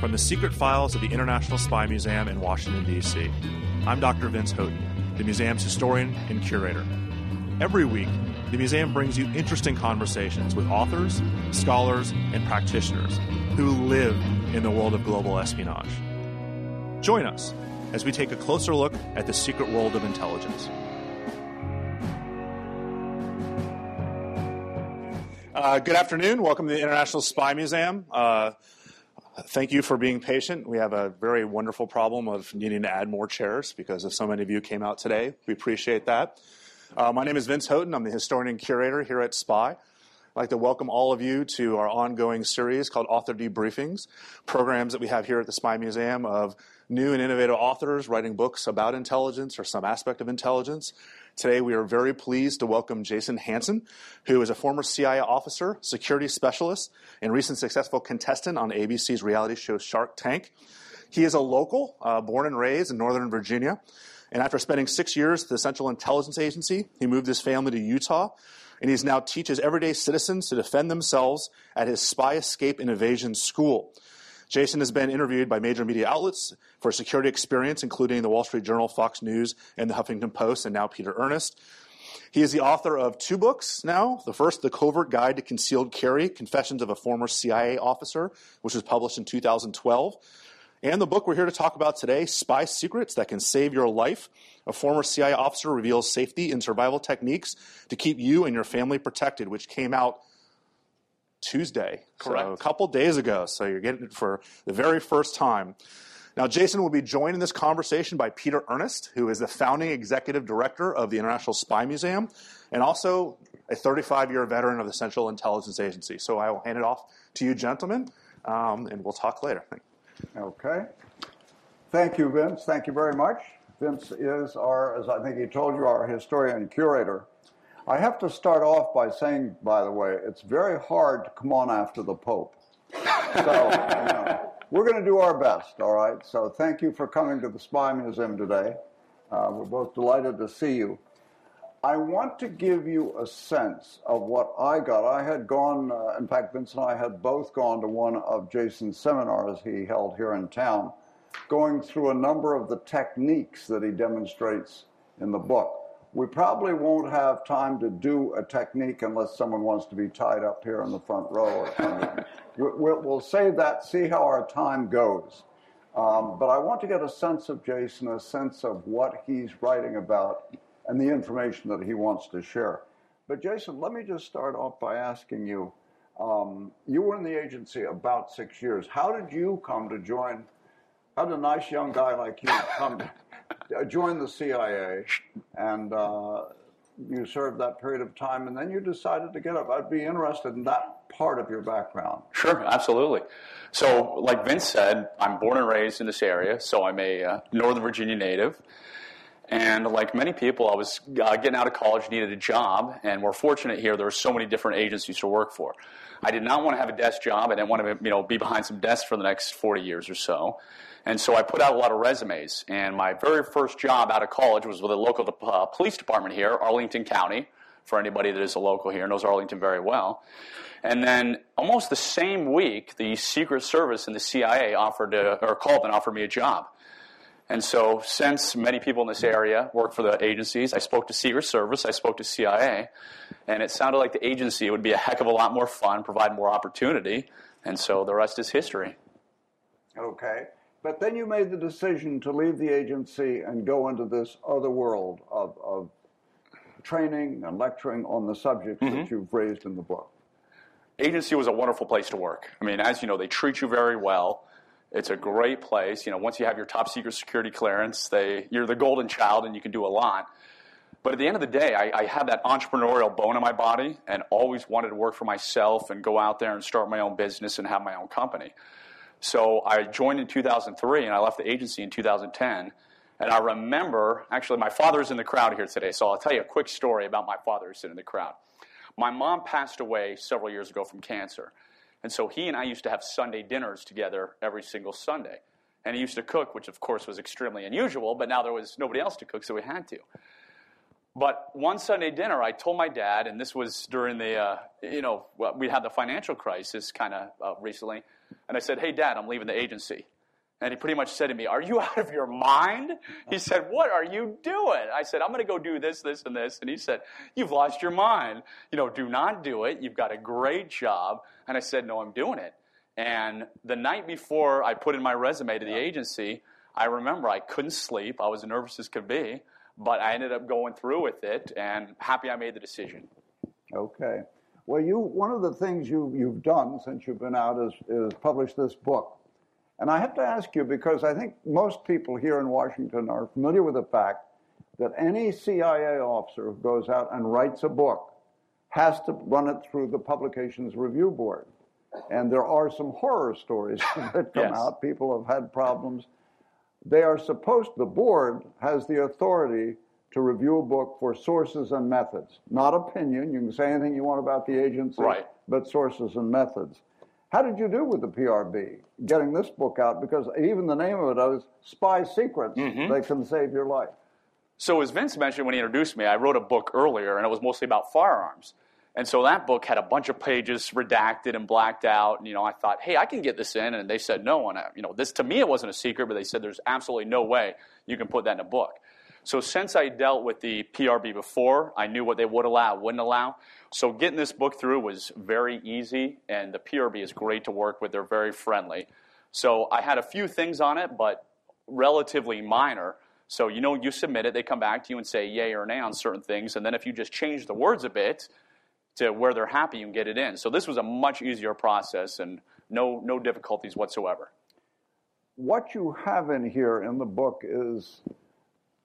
From the secret files of the International Spy Museum in Washington, D.C., I'm Dr. Vince Houghton, the museum's historian and curator. Every week, the museum brings you interesting conversations with authors, scholars, and practitioners who live in the world of global espionage. Join us as we take a closer look at the secret world of intelligence. Uh, good afternoon. Welcome to the International Spy Museum. Uh, thank you for being patient. We have a very wonderful problem of needing to add more chairs because of so many of you came out today. We appreciate that. Uh, my name is Vince Houghton. I'm the historian and curator here at SPY. I'd like to welcome all of you to our ongoing series called Author Debriefings, programs that we have here at the Spy Museum of new and innovative authors writing books about intelligence or some aspect of intelligence. Today, we are very pleased to welcome Jason Hanson, who is a former CIA officer, security specialist, and recent successful contestant on ABC's reality show Shark Tank. He is a local, uh, born and raised in Northern Virginia. And after spending six years at the Central Intelligence Agency, he moved his family to Utah. And he now teaches everyday citizens to defend themselves at his Spy Escape and Evasion School. Jason has been interviewed by major media outlets for security experience, including the Wall Street Journal, Fox News, and the Huffington Post, and now Peter Earnest. He is the author of two books now. The first, The Covert Guide to Concealed Carry Confessions of a Former CIA Officer, which was published in 2012. And the book we're here to talk about today, Spy Secrets That Can Save Your Life. A former CIA officer reveals safety and survival techniques to keep you and your family protected, which came out Tuesday. Correct. So a couple days ago. So you're getting it for the very first time. Now, Jason will be joined in this conversation by Peter Earnest, who is the founding executive director of the International Spy Museum and also a 35 year veteran of the Central Intelligence Agency. So I will hand it off to you, gentlemen, um, and we'll talk later. Okay. Thank you, Vince. Thank you very much. Vince is our, as I think he told you, our historian and curator. I have to start off by saying, by the way, it's very hard to come on after the Pope. So, you know, we're going to do our best, all right? So, thank you for coming to the Spy Museum today. Uh, we're both delighted to see you. I want to give you a sense of what I got. I had gone, uh, in fact, Vince and I had both gone to one of Jason's seminars he held here in town, going through a number of the techniques that he demonstrates in the book. We probably won't have time to do a technique unless someone wants to be tied up here in the front row or something. we'll, we'll save that, see how our time goes. Um, but I want to get a sense of Jason, a sense of what he's writing about and the information that he wants to share. But Jason, let me just start off by asking you. Um, you were in the agency about six years. How did you come to join? How did a nice young guy like you come to join the CIA? And uh, you served that period of time, and then you decided to get up. I'd be interested in that part of your background. Sure, absolutely. So, like Vince said, I'm born and raised in this area, so I'm a uh, Northern Virginia native. And like many people, I was uh, getting out of college, needed a job, and we're fortunate here. There are so many different agencies to work for. I did not want to have a desk job. I didn't want to, you know, be behind some desks for the next 40 years or so. And so I put out a lot of resumes. And my very first job out of college was with a local uh, police department here, Arlington County, for anybody that is a local here, knows Arlington very well. And then almost the same week, the Secret Service and the CIA offered to, or called and offered me a job. And so, since many people in this area work for the agencies, I spoke to Secret Service, I spoke to CIA, and it sounded like the agency would be a heck of a lot more fun, provide more opportunity, and so the rest is history. Okay. But then you made the decision to leave the agency and go into this other world of, of training and lecturing on the subjects Mm-hmm. that you've raised in the book. agency was a wonderful place to work. I mean, as you know, they treat you very well. It's a great place. You know, once you have your top secret security clearance, they you're the golden child and you can do a lot. But at the end of the day, I, I had that entrepreneurial bone in my body and always wanted to work for myself and go out there and start my own business and have my own company. So I joined in 2003 and I left the agency in 2010. And I remember, actually, my father's in the crowd here today, so I'll tell you a quick story about my father who's sitting in the crowd. My mom passed away several years ago from cancer. And so he and I used to have Sunday dinners together every single Sunday. And he used to cook, which of course was extremely unusual, but now there was nobody else to cook, so we had to. But one Sunday dinner, I told my dad, and this was during the, uh, you know, we had the financial crisis kind of uh, recently, and I said, "Hey, Dad, I'm leaving the agency." And he pretty much said to me, Are you out of your mind? He said, What are you doing? I said, I'm going to go do this, this, and this. And he said, You've lost your mind. You know, do not do it. You've got a great job. And I said, No, I'm doing it. And the night before I put in my resume to the agency, I remember I couldn't sleep. I was as nervous as could be, but I ended up going through with it and happy I made the decision. Okay. Well, you one of the things you you've done since you've been out is is publish this book, and I have to ask you because I think most people here in Washington are familiar with the fact that any CIA officer who goes out and writes a book has to run it through the Publications Review Board, and there are some horror stories that come Yes. out. People have had problems. They are supposed. The board has the authority to review a book for sources and methods, not opinion. You can say anything you want about the agency, Right. but sources and methods. How did you do with the PRB getting this book out? Because even the name of it is Spy Secrets Mm-hmm. That Can Save Your Life. So, as Vince mentioned when he introduced me, I wrote a book earlier, and it was mostly about firearms. And so that book had a bunch of pages redacted and blacked out. And, you know, I thought, hey, I can get this in. And they said no. And, I, you know, this to me, it wasn't a secret, but they said there's absolutely no way you can put that in a book. So, since I dealt with the PRB before, I knew what they would allow, wouldn't allow. So, getting this book through was very easy. And the PRB is great to work with, they're very friendly. So, I had a few things on it, but relatively minor. So, you know, you submit it, they come back to you and say yay or nay on certain things. And then if you just change the words a bit to where they're happy, you can get it in. So, this was a much easier process and no, no difficulties whatsoever. What you have in here in the book is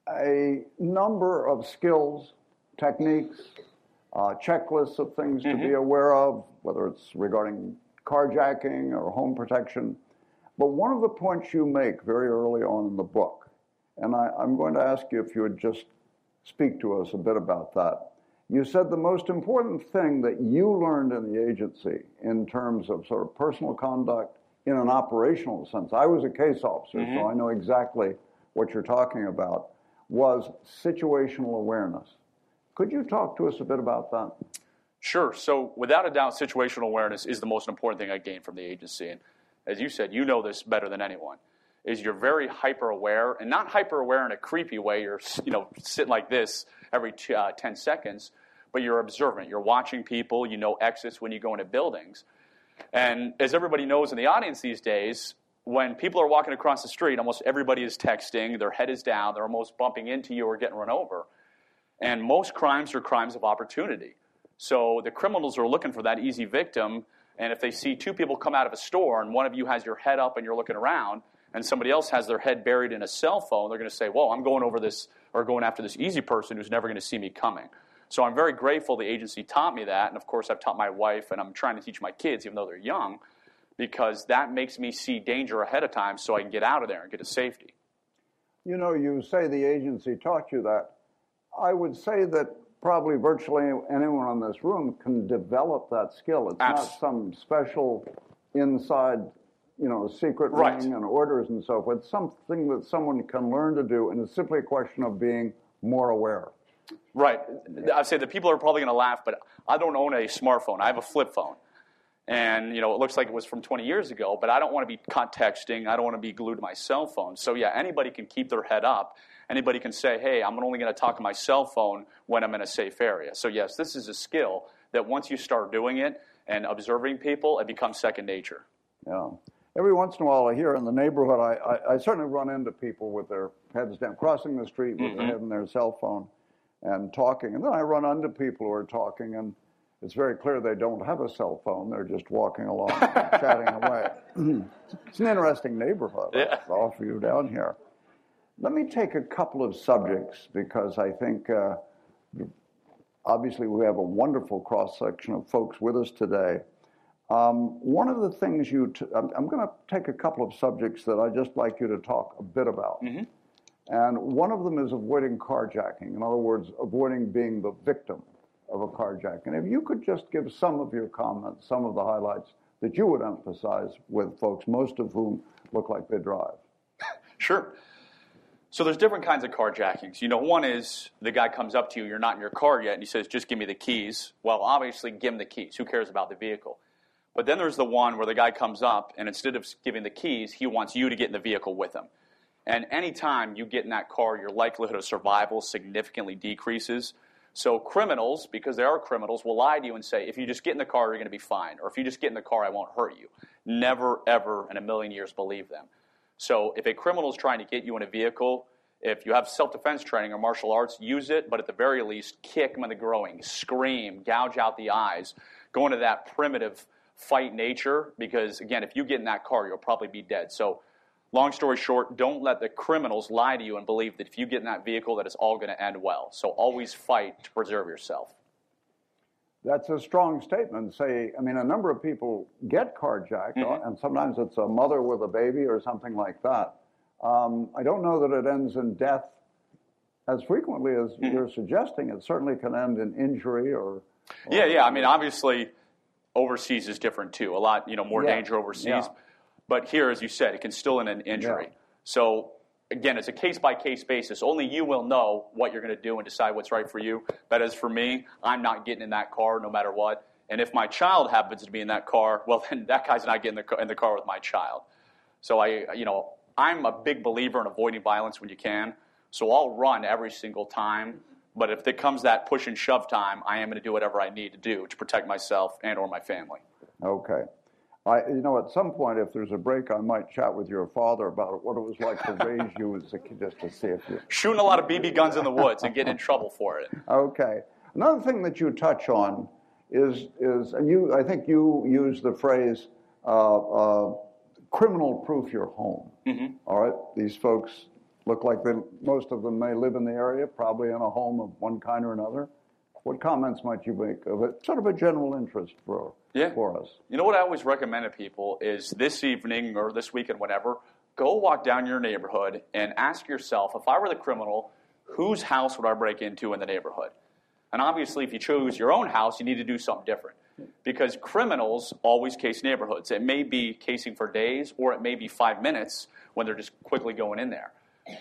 a number of skills, techniques, uh, checklists of things to be aware of, whether it's regarding carjacking or home protection. But one of the points you make very early on in the book, and I, I'm going to ask you if you would just speak to us a bit about that. You said the most important thing that you learned in the agency in terms of sort of personal conduct in an operational sense, I was a case officer, so I know exactly what you're talking about, was situational awareness. Could you talk to us a bit about that? Sure. So, without a doubt, situational awareness is the most important thing I gained from the agency. And as you said, you know this better than anyone. Is you're very hyper aware, and not hyper aware in a creepy way. You're you know sitting like this every uh, ten seconds, but you're observant. You're watching people. You know exits when you go into buildings. And as everybody knows in the audience these days, when people are walking across the street, almost everybody is texting. Their head is down. They're almost bumping into you or getting run over. And most crimes are crimes of opportunity. So the criminals are looking for that easy victim. And if they see two people come out of a store and one of you has your head up and you're looking around, and somebody else has their head buried in a cell phone, they're going to say, Well, I'm going over this or going after this easy person who's never going to see me coming. So I'm very grateful the agency taught me that. And of course, I've taught my wife, and I'm trying to teach my kids, even though they're young, because that makes me see danger ahead of time so I can get out of there and get to safety. You know, you say the agency taught you that. I would say that probably virtually anyone in this room can develop that skill. It's not some special inside, you know, secret Right. wing and orders and so forth. It's something that someone can learn to do, and it's simply a question of being more aware. Right. I'd say the people are probably going to laugh, but I don't own a smartphone. I have a flip phone. And, you know, it looks like it was from 20 years ago, but I don't want to be caught texting. I don't want to be glued to my cell phone. So, yeah, anybody can keep their head up. Anybody can say, hey, I'm only going to talk to my cell phone when I'm in a safe area. So, yes, this is a skill that once you start doing it and observing people, it becomes second nature. Yeah. every once in a while here in the neighborhood, I, I, I certainly run into people with their heads down, crossing the street with their mm-hmm. head in their cell phone and talking. And then I run into people who are talking, and it's very clear they don't have a cell phone. They're just walking along, chatting away. it's an interesting neighborhood. Yeah. I offer you down here. Let me take a couple of subjects because I think uh, obviously we have a wonderful cross section of folks with us today. Um, one of the things you, t- I'm, I'm going to take a couple of subjects that I'd just like you to talk a bit about. And one of them is avoiding carjacking. In other words, avoiding being the victim of a carjacking. And if you could just give some of your comments, some of the highlights that you would emphasize with folks, most of whom look like they drive. Sure. So there's different kinds of carjackings. You know, one is the guy comes up to you, you're not in your car yet, and he says, "Just give me the keys." Well, obviously, give him the keys. Who cares about the vehicle? But then there's the one where the guy comes up, and instead of giving the keys, he wants you to get in the vehicle with him. And anytime you get in that car, your likelihood of survival significantly decreases. So criminals, because they are criminals, will lie to you and say, if you just get in the car, you're going to be fine. Or if you just get in the car, I won't hurt you. Never, ever in a million years believe them. So if a criminal is trying to get you in a vehicle, if you have self-defense training or martial arts, use it, but at the very least, kick them in the groin, scream, gouge out the eyes, go into that primitive fight nature, because again, if you get in that car, you'll probably be dead. So long story short, don't let the criminals lie to you and believe that if you get in that vehicle, that it's all going to end well. So always fight to preserve yourself. That's a strong statement. Say, I mean, a number of people get carjacked, Mm-hmm. and sometimes it's a mother with a baby or something like that. Um, I don't know that it ends in death as frequently as Mm-hmm. you're suggesting. It certainly can end in injury or. Yeah, yeah. I mean, obviously, overseas is different too. A lot, you know, more Yeah, danger overseas. yeah. But here, as you said, it can still end in an injury. Yeah. So again, it's a case by case basis. Only you will know what you're going to do and decide what's right for you. But as for me, I'm not getting in that car no matter what. And if my child happens to be in that car, well, then that guy's not getting in the car, in the car with my child. So I, you know, I'm a big believer in avoiding violence when you can. So I'll run every single time. But if it comes that push and shove time, I am going to do whatever I need to do to protect myself and or my family. Okay. I, you know, at some point, if there's a break, I might chat with your father about what it was like to raise you as a kid, just to see if you. Shooting a lot of BB guns in the woods and getting in trouble for it. Okay. Another thing that you touch on is is and you I think you use the phrase uh, uh, criminal proof your home. All right. These folks look like they most of them may live in the area, probably in a home of one kind or another. What comments might you make of it? Sort of a general interest for Yeah. for us. You know what I always recommend to people is this evening or this weekend, whatever, go walk down your neighborhood and ask yourself, if I were the criminal, whose house would I break into in the neighborhood? And obviously, if you choose your own house, you need to do something different. Because criminals always case neighborhoods. It may be casing for days, or it may be five minutes when they're just quickly going in there.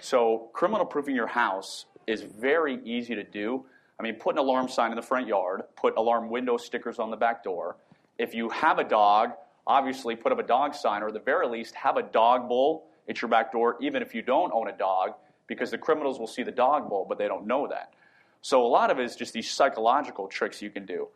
So, criminal proofing your house is very easy to do. I mean, put an alarm sign in the front yard, put alarm window stickers on the back door. If you have a dog, obviously put up a dog sign, or at the very least, have a dog bowl at your back door, even if you don't own a dog, because the criminals will see the dog bowl, but they don't know that. So a lot of it is just these psychological tricks you can do.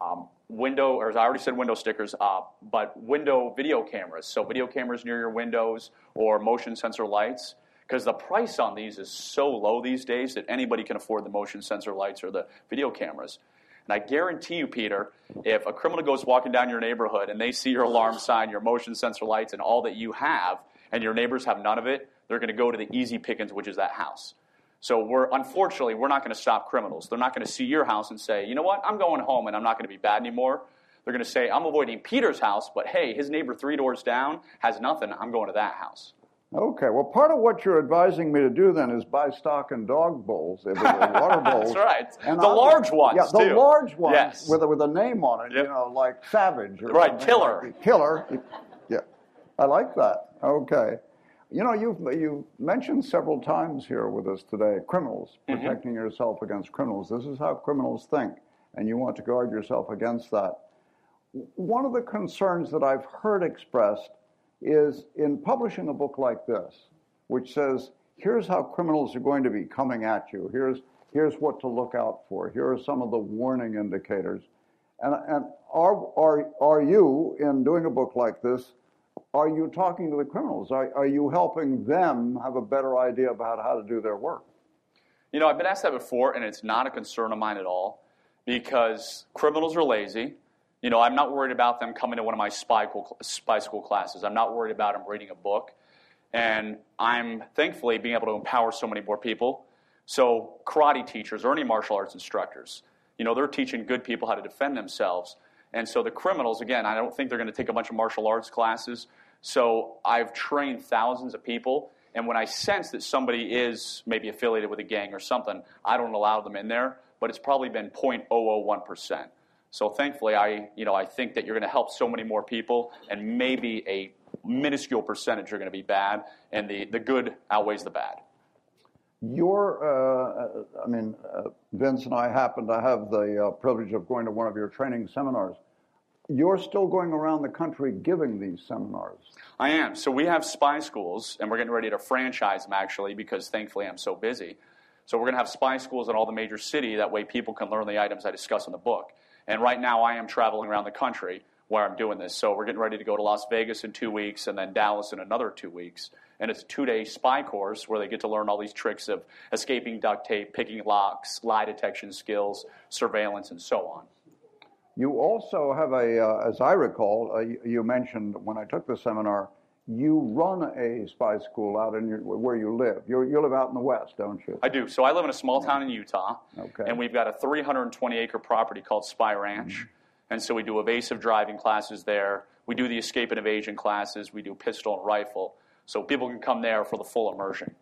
Um, window, or as I already said, window stickers, uh, but window video cameras. So video cameras near your windows or motion sensor lights, because the price on these is so low these days that anybody can afford the motion sensor lights or the video cameras. And I guarantee you, Peter, if a criminal goes walking down your neighborhood and they see your alarm sign, your motion sensor lights, and all that you have, and your neighbors have none of it, they're going to go to the easy pickings, which is that house. So we're unfortunately we're not going to stop criminals. They're not going to see your house and say, you know what, I'm going home and I'm not going to be bad anymore. They're going to say, I'm avoiding Peter's house, but hey, his neighbor three doors down has nothing. I'm going to that house. Okay, well, part of what you're advising me to do then is buy stock in dog bowls, if water bowls. That's right. And The I'll- large ones, Yeah, the too. large ones Yes. with a, with a name on it, Yep. you know, like Savage. Or Right, Killer. like- Killer. Yeah, I like that. Okay. You know, you've, you mentioned several times here with us today criminals, Mm-hmm. protecting yourself against criminals. This is how criminals think, and you want to guard yourself against that. One of the concerns that I've heard expressed is in publishing a book like this, which says, here's how criminals are going to be coming at you. Here's, here's what to look out for. Here are some of the warning indicators. And, and are, are, are you, in doing a book like this, are you talking to the criminals? Are, are you helping them have a better idea about how to do their work? You know, I've been asked that before, and it's not a concern of mine at all because criminals are lazy. You know, I'm not worried about them coming to one of my spy school, spy school classes. I'm not worried about them reading a book. And I'm thankfully being able to empower so many more people. So, karate teachers or any martial arts instructors, you know, they're teaching good people how to defend themselves. And so the criminals, again, I don't think they're going to take a bunch of martial arts classes. So I've trained thousands of people, and when I sense that somebody is maybe affiliated with a gang or something, I don't allow them in there, but it's probably been 0.001%. So thankfully, I, you know, I think that you're going to help so many more people, and maybe a minuscule percentage are going to be bad, and the, the good outweighs the bad. Your, uh, I mean, uh, Vince and I happen to have the uh, privilege of going to one of your training seminars you're still going around the country giving these seminars. I am. So we have spy schools, and we're getting ready to franchise them actually because thankfully I'm so busy. So we're going to have spy schools in all the major cities. That way people can learn the items I discuss in the book. And right now I am traveling around the country where I'm doing this. So we're getting ready to go to Las Vegas in two weeks and then Dallas in another two weeks. And it's a two day spy course where they get to learn all these tricks of escaping duct tape, picking locks, lie detection skills, surveillance, and so on. You also have a, uh, as I recall, uh, you mentioned when I took the seminar, you run a spy school out in your, where you live. you you live out in the West, don't you? I do. So I live in a small town in Utah. Okay. And we've got a 320 acre property called Spy Ranch. Mm-hmm. And so we do evasive driving classes there. We do the escape and evasion classes. We do pistol and rifle. So people can come there for the full immersion.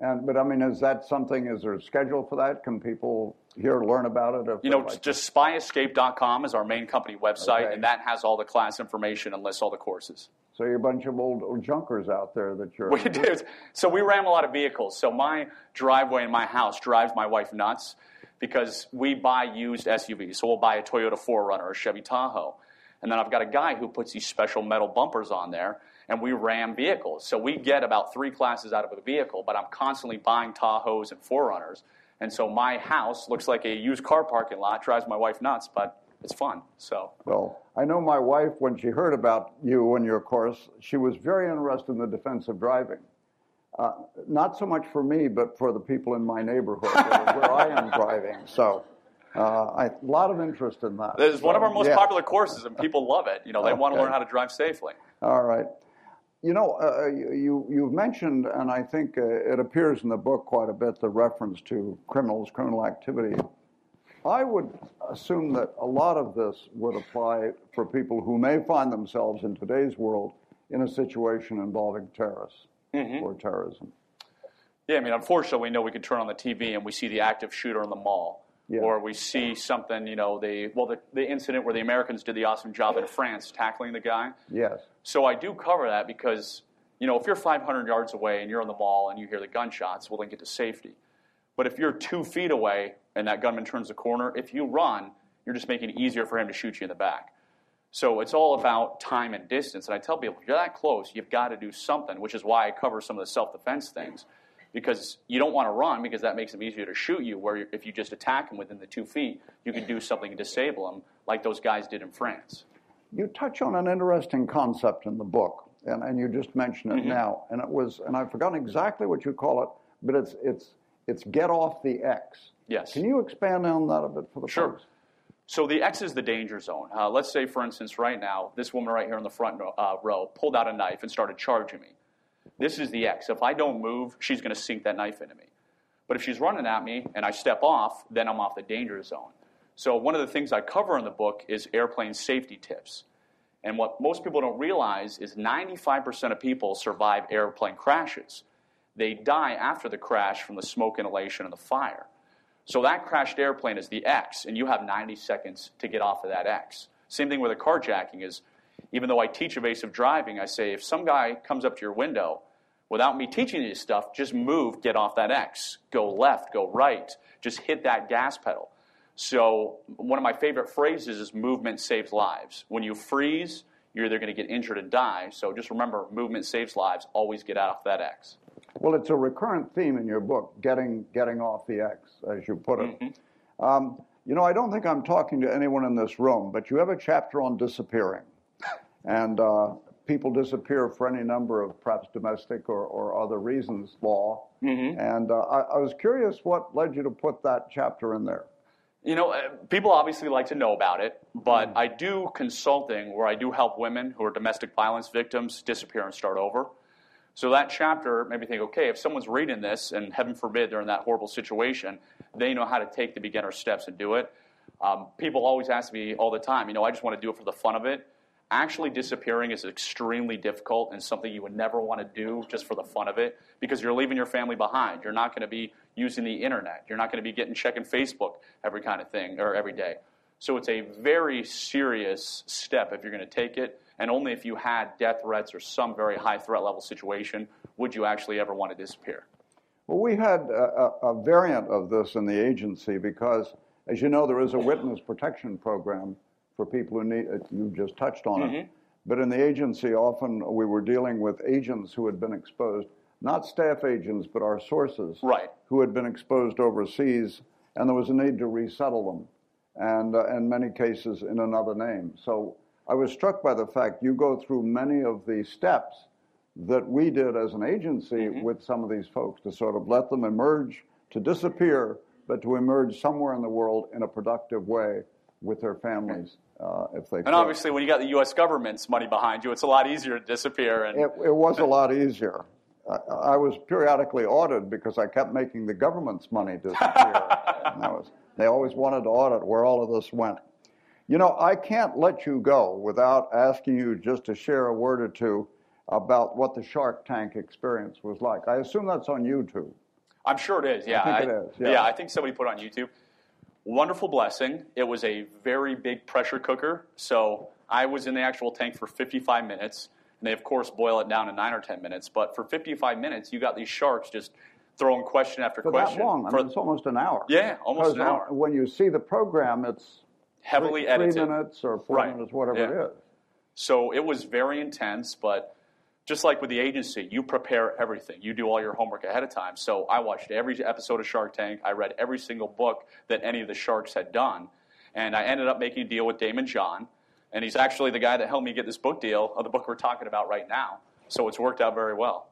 And but I mean, is that something? Is there a schedule for that? Can people here learn about it? You know, like just spyescape.com is our main company website, okay. and that has all the class information and lists all the courses. So you're a bunch of old, old junkers out there that you're. We do. So we ram a lot of vehicles. So my driveway in my house drives my wife nuts because we buy used SUVs. So we'll buy a Toyota 4Runner or a Chevy Tahoe, and then I've got a guy who puts these special metal bumpers on there and we ram vehicles. So we get about three classes out of a vehicle, but I'm constantly buying Tahoes and 4Runners. And so my house looks like a used car parking lot, drives my wife nuts, but it's fun. So well, I know my wife when she heard about you and your course, she was very interested in the defense of driving. Uh, not so much for me, but for the people in my neighborhood where, I am driving. So. Uh, a lot of interest in that. It's so, one of our most yeah. popular courses, and people love it. You know, they okay. want to learn how to drive safely. All right. You know, uh, uh you, you've mentioned, and I think uh, it appears in the book quite a bit, the reference to criminals, criminal activity. I would assume that a lot of this would apply for people who may find themselves in today's world in a situation involving terrorists mm-hmm. or terrorism. Yeah, I mean, unfortunately, we know we can turn on the TV and we see the active shooter in the mall. Yeah. Or we see something, you know, the well, the, the incident where the Americans did the awesome job in France tackling the guy. Yes. So I do cover that because, you know, if you're 500 yards away and you're in the mall and you hear the gunshots, well, then get to safety. But if you're two feet away and that gunman turns the corner, if you run, you're just making it easier for him to shoot you in the back. So it's all about time and distance. And I tell people, if you're that close, you've got to do something, which is why I cover some of the self defense things because you don't want to run because that makes them easier to shoot you. Where if you just attack them within the two feet, you can do something and disable them, like those guys did in France. You touch on an interesting concept in the book, and, and you just mentioned it mm-hmm. now, and it was, and I've forgotten exactly what you call it, but it's it's it's get off the X. Yes. Can you expand on that a bit for the sure. folks? So the X is the danger zone. Uh, let's say, for instance, right now, this woman right here in the front uh, row pulled out a knife and started charging me. This is the X. If I don't move, she's going to sink that knife into me. But if she's running at me and I step off, then I'm off the danger zone. So one of the things I cover in the book is airplane safety tips. And what most people don't realize is 95% of people survive airplane crashes. They die after the crash from the smoke inhalation and the fire. So that crashed airplane is the X, and you have 90 seconds to get off of that X. Same thing with a carjacking is even though I teach evasive driving, I say if some guy comes up to your window without me teaching you stuff, just move, get off that X, go left, go right, just hit that gas pedal. So, one of my favorite phrases is movement saves lives. When you freeze, you're either going to get injured and die. So, just remember movement saves lives, always get off that X. Well, it's a recurrent theme in your book, getting, getting off the X, as you put it. Mm-hmm. Um, you know, I don't think I'm talking to anyone in this room, but you have a chapter on disappearing. And uh, people disappear for any number of perhaps domestic or, or other reasons, law. Mm-hmm. And uh, I, I was curious what led you to put that chapter in there. You know, uh, people obviously like to know about it, but I do consulting where I do help women who are domestic violence victims disappear and start over. So that chapter made me think, okay, if someone's reading this, and heaven forbid they're in that horrible situation, they know how to take the beginner steps and do it. Um, people always ask me all the time, you know, I just want to do it for the fun of it. Actually, disappearing is extremely difficult and something you would never want to do just for the fun of it because you're leaving your family behind. You're not going to be using the internet. You're not going to be getting checking Facebook every kind of thing or every day. So it's a very serious step if you're going to take it, and only if you had death threats or some very high threat level situation would you actually ever want to disappear. Well, we had a, a, variant of this in the agency because, as you know, there is a witness protection program for people who need it. You just touched on Mm-hmm. it. But in the agency, often we were dealing with agents who had been exposed, not staff agents, but our sources, Right. who had been exposed overseas, and there was a need to resettle them, and uh, in many cases in another name. So I was struck by the fact you go through many of the steps that we did as an agency with some of these folks to sort of let them emerge, to disappear, but to emerge somewhere in the world in a productive way with their families uh, if they could. And obviously, when you got the U.S. government's money behind you, it's a lot easier to disappear. And It, it was a lot easier. I, I was periodically audited because I kept making the government's money disappear. was, they always wanted to audit where all of this went. You know, I can't let you go without asking you just to share a word or two about what the Shark Tank experience was like. I assume that's on YouTube. I'm sure it is. Yeah, think it is, yeah. I think somebody put it on YouTube. Wonderful blessing. It was a very big pressure cooker. So I was in the actual tank for 55 minutes, and they of course boil it down to nine or 10 minutes. But for 55 minutes, you got these sharks just throwing question after For question. that long, I For- mean, it's almost an hour. Yeah, almost an hour. When you see the program, it's heavily three, edited. three minutes or four Right. minutes, whatever Yeah. it is. So it was very intense, but just like with the agency, you prepare everything. You do all your homework ahead of time. So I watched every episode of Shark Tank. I read every single book that any of the sharks had done. And I ended up making a deal with Daymond John. And he's actually the guy that helped me get this book deal of the book we're talking about right now. So it's worked out very well.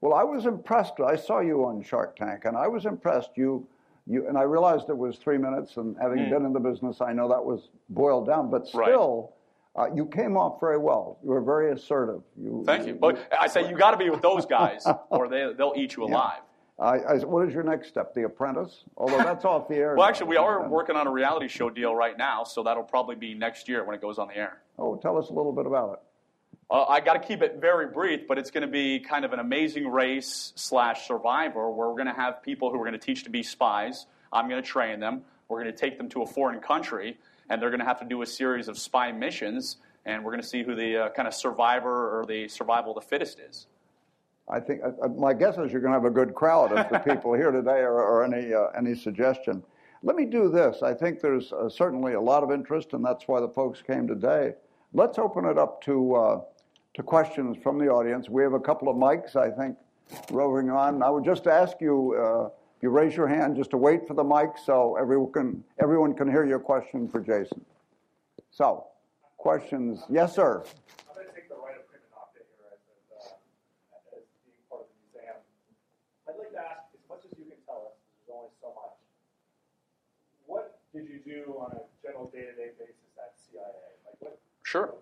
Well, I was impressed. I saw you on Shark Tank, and I was impressed. You, you, and I realized it was three minutes. And having been in the business, I know that was boiled down. But Hmm. Right. still, uh, you came off very well. You were very assertive. You, Thank you. But I say you got to be with those guys, or they, they'll eat you alive. I, I, what is your next step? The Apprentice? Although that's off the air. Well, actually, we are working on a reality show deal right now, so that'll probably be next year when it goes on the air. Oh, tell us a little bit about it. Uh, I got to keep it very brief, but it's going to be kind of an amazing race slash survivor where we're going to have people who are going to teach to be spies. I'm going to train them. We're going to take them to a foreign country, and they're going to have to do a series of spy missions, and we're going to see who the uh, kind of survivor or the survival of the fittest is. I think uh, uh, my guess is you're going to have a good crowd if the people here today or, are any uh, any suggestion. Let me do this. I think there's uh, certainly a lot of interest, and that's why the folks came today. Let's open it up to to questions from the audience. We have a couple of mics, I think, roving on. I would just ask you, uh, if you raise your hand, just to wait for the mic so everyone can everyone can hear your question for Jason. So, questions? Yes, sir. I'm going to take the right of prima nocte here as, as, uh, as being part of the museum. I'd like to ask, as much as you can tell us, there's only so much, what did you do on a general day-to-day basis at CIA? Like what, Sure.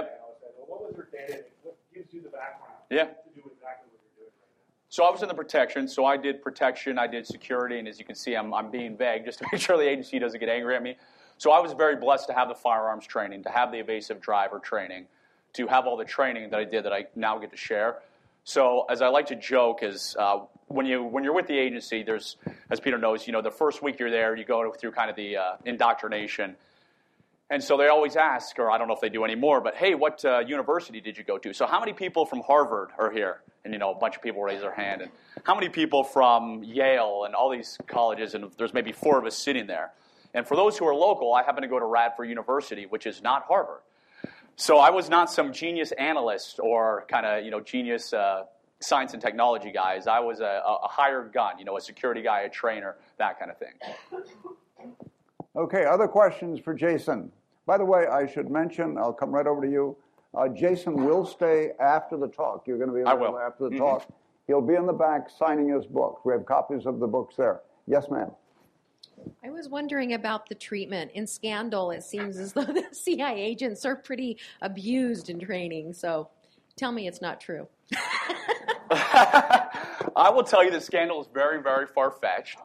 Peter was operations. Yep. analyst, What was your day, what gives you the background Yeah. exactly what you're doing right? So I was in the protection. So I did protection, I did security, and as you can see, I'm, I'm being vague just to make sure the agency doesn't get angry at me. So I was very blessed to have the firearms training, to have the evasive driver training, to have all the training that I did that I now get to share. So as I like to joke, is uh, when you when you're with the agency, there's as Peter knows, you know, the first week you're there, you go through kind of the uh, indoctrination. And so they always ask, or I don't know if they do anymore, but hey, what uh, university did you go to? So how many people from Harvard are here? And you know, a bunch of people raise their hand. And how many people from Yale and all these colleges? And there's maybe four of us sitting there. And for those who are local, I happen to go to Radford University, which is not Harvard. So I was not some genius analyst or kind of you know genius uh, science and technology guys. I was a, a hired gun, you know, a security guy, a trainer, that kind of thing. Okay, other questions for Jason? By the way, I should mention, I'll come right over to you. Uh, Jason will stay after the talk. You're going to be I will. available after the Mhm. talk. He'll be in the back signing his books. We have copies of the books there. Yes, ma'am. I was wondering about the treatment. In Scandal, it seems as though the CIA agents are pretty abused in training. So tell me it's not true. I will tell you the scandal is very, very far fetched.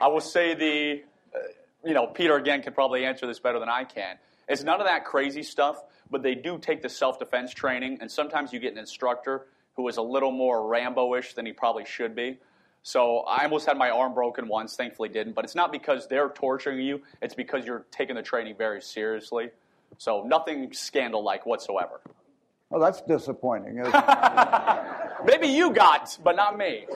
I will say the, uh, you know, Peter again can probably answer this better than I can. It's none of that crazy stuff, but they do take the self defense training, and sometimes you get an instructor who is a little more Rambo ish than he probably should be. So I almost had my arm broken once, thankfully didn't, but it's not because they're torturing you, it's because you're taking the training very seriously. So nothing scandal like whatsoever. Oh, that's disappointing. Maybe you got, but not me.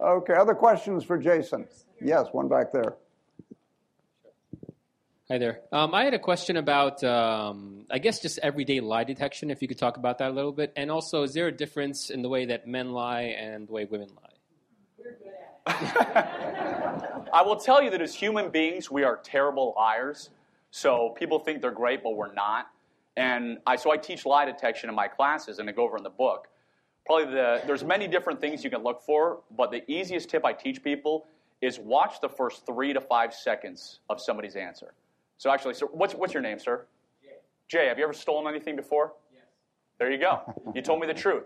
okay, other questions for Jason? Yes, one back there. Hi there. Um, I had a question about, um, I guess, just everyday lie detection. If you could talk about that a little bit, and also, is there a difference in the way that men lie and the way women lie? I will tell you that as human beings, we are terrible liars. So people think they're great, but we're not. And I, so I teach lie detection in my classes, and I go over in the book. Probably the there's many different things you can look for, but the easiest tip I teach people is watch the first three to five seconds of somebody's answer. So actually, so what's what's your name, sir? Jay. Jay, have you ever stolen anything before? Yes. There you go. You told me the truth.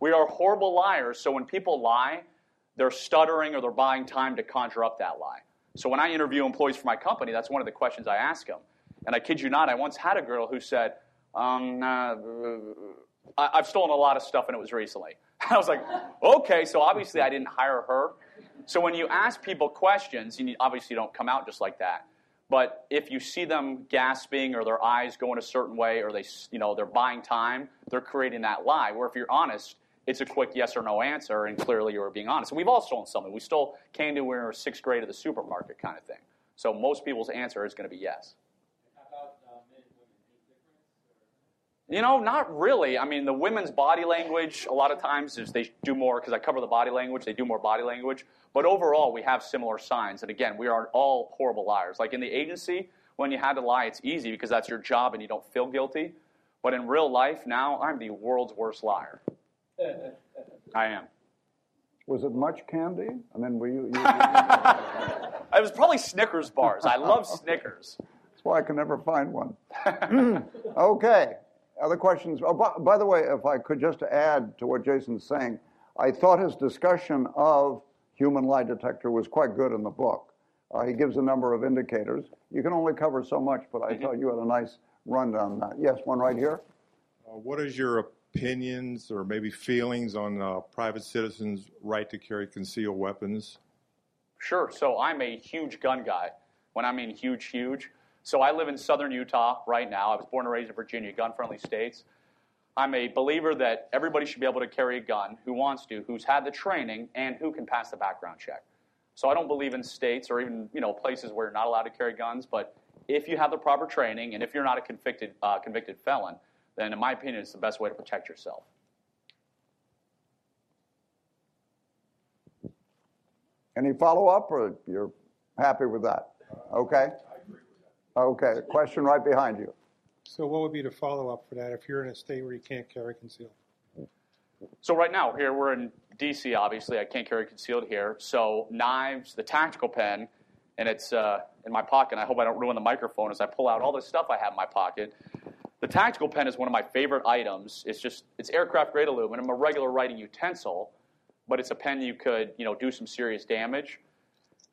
We are horrible liars. So when people lie, they're stuttering or they're buying time to conjure up that lie. So when I interview employees for my company, that's one of the questions I ask them. And I kid you not, I once had a girl who said, um, uh, I've stolen a lot of stuff and it was recently. I was like, okay, so obviously I didn't hire her. So when you ask people questions, you obviously don't come out just like that. But if you see them gasping or their eyes going a certain way or they, you know, they're buying time, they're creating that lie. Where if you're honest, it's a quick yes or no answer, and clearly you were being honest. And we've all stolen something. We stole candy when we were sixth grade at the supermarket, kind of thing. So most people's answer is going to be yes. You know, not really. I mean, the women's body language, a lot of times, is they do more, because I cover the body language, they do more body language. But overall, we have similar signs. And again, we are all horrible liars. Like in the agency, when you had to lie, it's easy because that's your job and you don't feel guilty. But in real life, now, I'm the world's worst liar. I am. Was it much candy? I mean, were you? you, you It was probably Snickers bars. I love Snickers. that's why I can never find one. okay. Other questions? Oh, by, by the way, if I could just add to what Jason's saying, I thought his discussion of human lie detector was quite good in the book. Uh, he gives a number of indicators. You can only cover so much, but I thought you had a nice rundown on that. Yes, one right here. Uh, what is your opinions or maybe feelings on uh, private citizens' right to carry concealed weapons? Sure. So I'm a huge gun guy. When I mean huge, huge. So I live in southern Utah right now. I was born and raised in Virginia, gun friendly states. I'm a believer that everybody should be able to carry a gun who wants to, who's had the training, and who can pass the background check. So I don't believe in states or even you know places where you're not allowed to carry guns. But if you have the proper training and if you're not a convicted uh, convicted felon, then in my opinion, it's the best way to protect yourself. Any follow up, or you're happy with that? Okay. Okay. Question right behind you. So what would be the follow-up for that if you're in a state where you can't carry concealed? So right now, here we're in DC. Obviously, I can't carry concealed here. So knives, the tactical pen, and it's uh, in my pocket. I hope I don't ruin the microphone as I pull out all the stuff I have in my pocket. The tactical pen is one of my favorite items. It's just it's aircraft grade aluminum, a regular writing utensil, but it's a pen you could you know do some serious damage.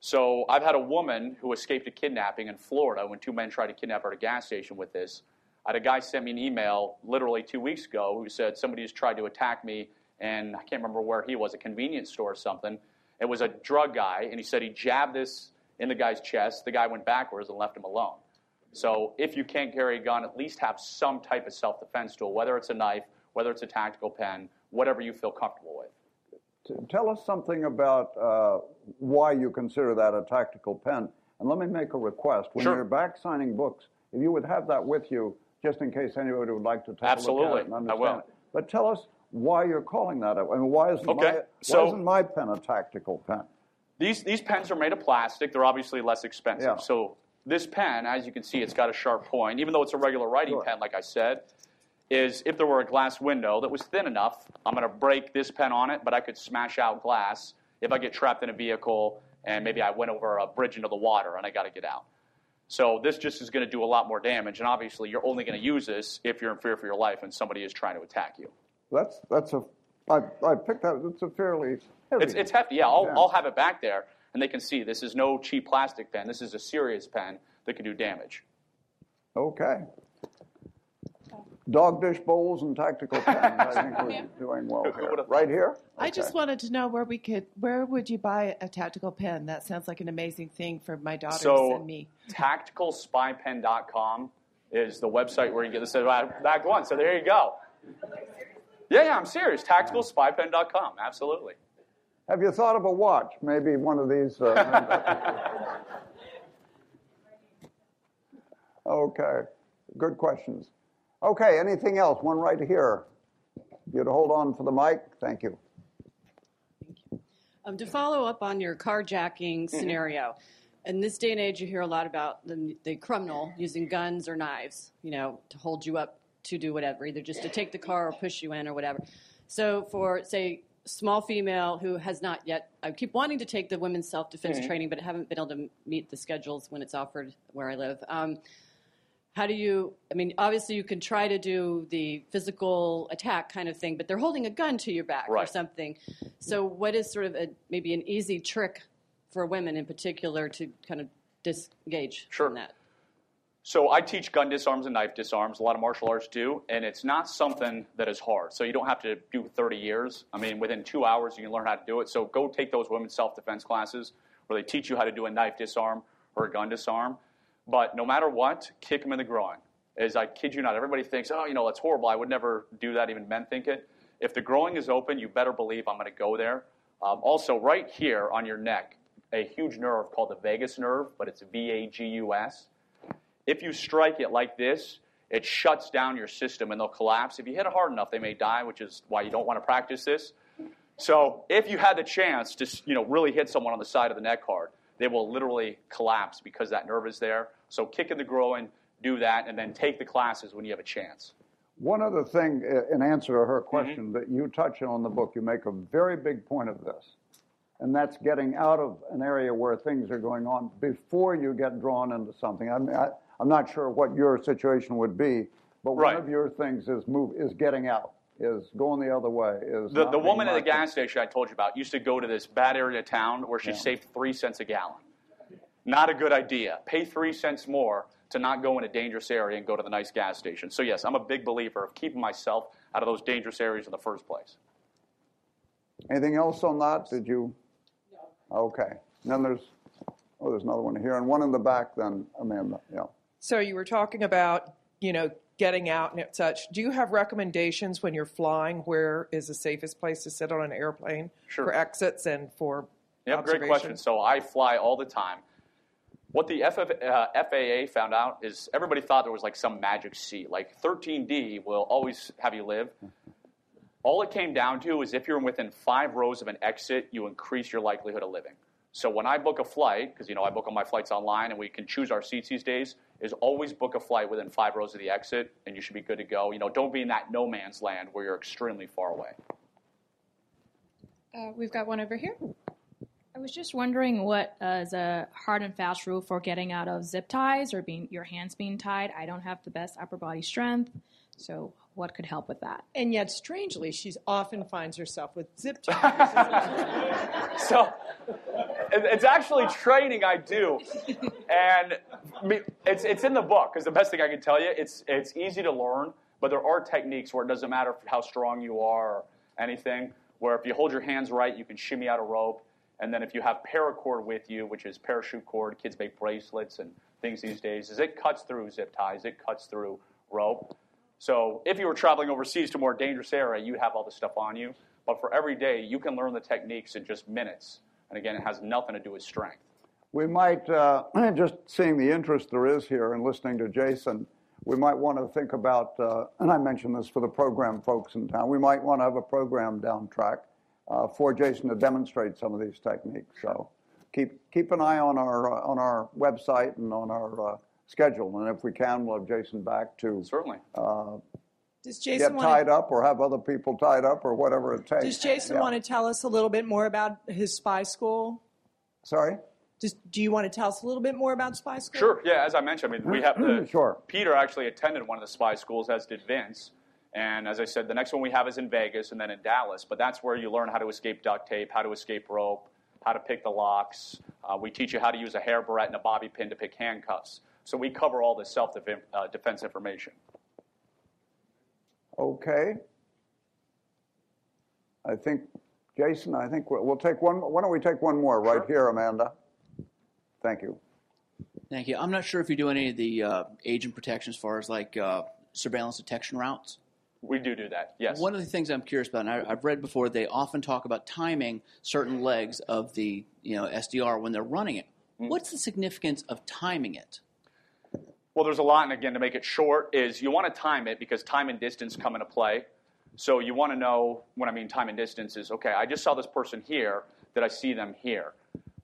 So I've had a woman who escaped a kidnapping in Florida when two men tried to kidnap her at a gas station with this. I had a guy send me an email literally two weeks ago who said somebody has tried to attack me, and I can't remember where he was, a convenience store or something. It was a drug guy, and he said he jabbed this in the guy's chest. The guy went backwards and left him alone. So if you can't carry a gun, at least have some type of self defense tool, whether it's a knife, whether it's a tactical pen, whatever you feel comfortable with. T- Tell us something about uh, why you consider that a tactical pen. And let me make a request. When Sure. you're back signing books, if you would have that with you, just in case anybody would like to take a look Absolutely. at it and I will. it. But tell us why you're calling that. a- I mean, why isn't, Okay, my, so- why isn't my pen a tactical pen? These, these pens are made of plastic. They're obviously less expensive. Yeah. So this pen, as you can see, it's got a sharp point. Even though it's a regular writing pen, like I said, is if there were a glass window that was thin enough, I'm going to break this pen on it, but I could smash out glass if I get trapped in a vehicle and maybe I went over a bridge into the water and I got to get out. So this just is going to do a lot more damage, and obviously you're only going to use this if you're in fear for your life and somebody is trying to attack you. That's that's a I, I picked that. It's a fairly heavy. It's, it's hefty. Yeah, I'll, Yeah. I'll have it back there, and they can see this is no cheap plastic pen. This is a serious pen that can do damage. Okay. Dog dish bowls and tactical pens. I think we're doing well here. Right here. I just wanted to know where we could, where would you buy a tactical pen? That sounds like an amazing thing for my daughters So, and me. So, tacticalspypen.com is the website where you get this back one. So there you go. Yeah, yeah, I'm serious. Tacticalspypen.com. Absolutely. Have you thought of a watch? Maybe one of these. Uh, okay. Good questions. Okay. Anything else? One right here. You'd hold on for the mic. Thank you. Thank you. Um, to follow up on your carjacking scenario, in this day and age, you hear a lot about the, the criminal using guns or knives, you know, to hold you up to do whatever, either just to take the car or push you in or whatever. So, for say, small female who has not yet, I keep wanting to take the women's self defense Mhm. training, but haven't been able to meet the schedules when it's offered where I live. Um, how do you i mean obviously you can try to do the physical attack kind of thing but they're holding a gun to your back or something so what is sort of a, maybe an easy trick for women in particular to kind of disengage Sure. from that So I teach gun disarms and knife disarms. A lot of martial arts do, and it's not something that is hard. So you don't have to do 30 years. I mean, within two hours you can learn how to do it. So go take those women's self-defense classes where they teach you how to do a knife disarm or a gun disarm. But no matter what, kick them in the groin. As I kid you not, everybody thinks, oh, you know, that's horrible. I would never do that. Even men think it. If the groin is open, you better believe I'm going to go there. Um, also, right here on your neck, a huge nerve called the vagus nerve, but it's V A G U S. If you strike it like this, it shuts down your system and they'll collapse. If you hit it hard enough, they may die, which is why you don't want to practice this. So if you had the chance to you know, really hit someone on the side of the neck hard, they will literally collapse because that nerve is there. So kick in the groin, do that, and then take the classes when you have a chance. One other thing, uh, in answer to her Mm-hmm. question, that you touch on in the book, you make a very big point of this, and that's getting out of an area where things are going on before you get drawn into something. I mean, I, I'm not sure what your situation would be, but Right. one of your things is move is getting out, is going the other way, is The, the being woman at the gas station I told you about used to go to this bad area of town where she Yeah. saved three cents a gallon. Not a good idea. Pay three cents more to not go in a dangerous area and go to the nice gas station. So, yes, I'm a big believer of keeping myself out of those dangerous areas in the first place. Anything else on that? Did you? Okay. And then there's, oh, there's another one here, and one in the back. Then Amanda. Yeah. So you were talking about, you know, getting out and such. Do you have recommendations when you're flying? Where is the safest place to sit on an airplane Sure. for exits and for yeah, great question. So I fly all the time. What the FF, uh, FAA found out is everybody thought there was like some magic seat, like 13D will always have you live. All it came down to is if you're within five rows of an exit, you increase your likelihood of living. So when I book a flight, because you know I book all my flights online and we can choose our seats these days, is always book a flight within five rows of the exit, and you should be good to go. You know, don't be in that no man's land where you're extremely far away. Uh, we've got one over here. I was just wondering what uh, is a hard and fast rule for getting out of zip ties or being your hands being tied. I don't have the best upper body strength, so what could help with that? And yet, strangely, she often finds herself with zip ties. so it's actually training I do, and me- it's it's in the book. Because the best thing I can tell you, it's it's easy to learn, but there are techniques where it doesn't matter how strong you are or anything. Where if you hold your hands right, you can shimmy out a rope, and then if you have paracord with you, which is parachute cord, kids make bracelets and things these days, is it cuts through zip ties, it cuts through rope. So if you were traveling overseas to a more dangerous area, you'd have all this stuff on you. But for every day, you can learn the techniques in just minutes. And again, it has nothing to do with strength. We might, uh, just seeing the interest there is here and listening to Jason, we might want to think about, uh, and I mentioned this for the program folks in town, we might want to have a program down track uh, for Jason to demonstrate some of these techniques. So keep keep an eye on our uh, on our website and on our uh, schedule, and if we can, we'll have Jason back to certainly uh, Does get Jason want tied to, up or have other people tied up or whatever it takes. Does Jason Yeah. want to tell us a little bit more about his spy school? Sorry. Does, do you want to tell us a little bit more about spy school? Sure. Yeah, as I mentioned, I mean, we have the Sure. Peter actually attended one of the spy schools, as did Vince. And as I said, the next one we have is in Vegas and then in Dallas. But that's where you learn how to escape duct tape, how to escape rope, how to pick the locks. Uh, we teach you how to use a hair barrette and a bobby pin to pick handcuffs. So we cover all the self uh, defense information. Okay. I think, Jason, I think we'll, we'll take one. Why don't we take one more right here, Amanda? Thank you. Thank you. I'm not sure if you do any of the uh, agent protection as far as like uh, surveillance detection routes. We do do that, yes. One of the things I'm curious about, and I, I've read before, they often talk about timing certain legs of the you know SDR when they're running it. Mm. What's the significance of timing it? Well, there's a lot, and again, to make it short, is you want to time it because time and distance come into play. So you want to know when I mean time and distance is okay. I just saw this person here. Did I see them here?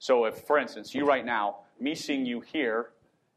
So if, for instance, you right now, me seeing you here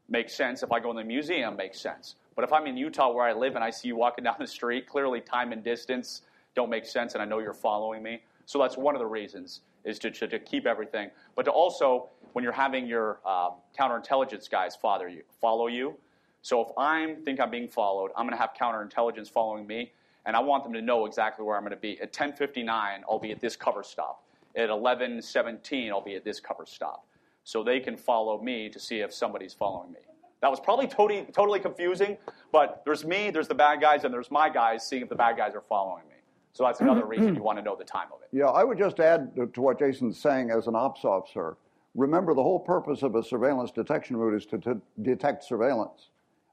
makes sense. If I go in the museum, makes sense. But if I'm in Utah where I live and I see you walking down the street, clearly time and distance don't make sense, and I know you're following me. So that's one of the reasons is to, to, to keep everything, but to also when you're having your um, counterintelligence guys follow you, follow you. So if I think I'm being followed, I'm going to have counterintelligence following me, and I want them to know exactly where I'm going to be. At 10:59, I'll be at this cover stop. At 11:17, I'll be at this cover stop. So they can follow me to see if somebody's following me. That was probably totally, totally confusing, but there's me, there's the bad guys, and there's my guys seeing if the bad guys are following me. So that's another reason you want to know the time of it. Yeah, I would just add to what Jason's saying as an ops officer. Remember, the whole purpose of a surveillance detection route is to, to detect surveillance.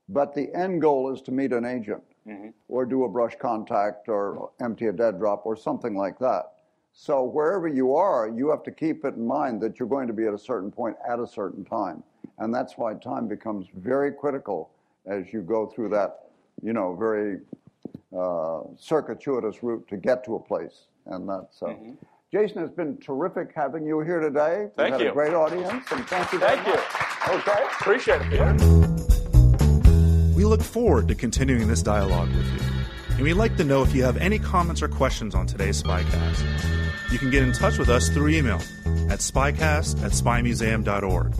But the end goal is to meet an agent mm-hmm. or do a brush contact or empty a dead drop or something like that. So wherever you are, you have to keep it in mind that you're going to be at a certain point at a certain time. And that's why time becomes very critical as you go through that, you know, very uh, circuitous route to get to a place. And that's so. Jason, it's been terrific having you here today. We've Thank had you. a great audience, and thank you very Thank you. much. Okay. Appreciate it, Peter. We look forward to continuing this dialogue with you. And we'd like to know if you have any comments or questions on today's Spycast. You can get in touch with us through email at spycast at spymuseum.org.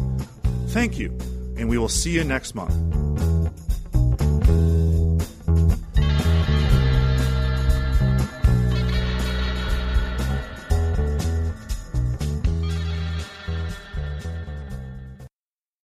Thank you, and we will see you next month.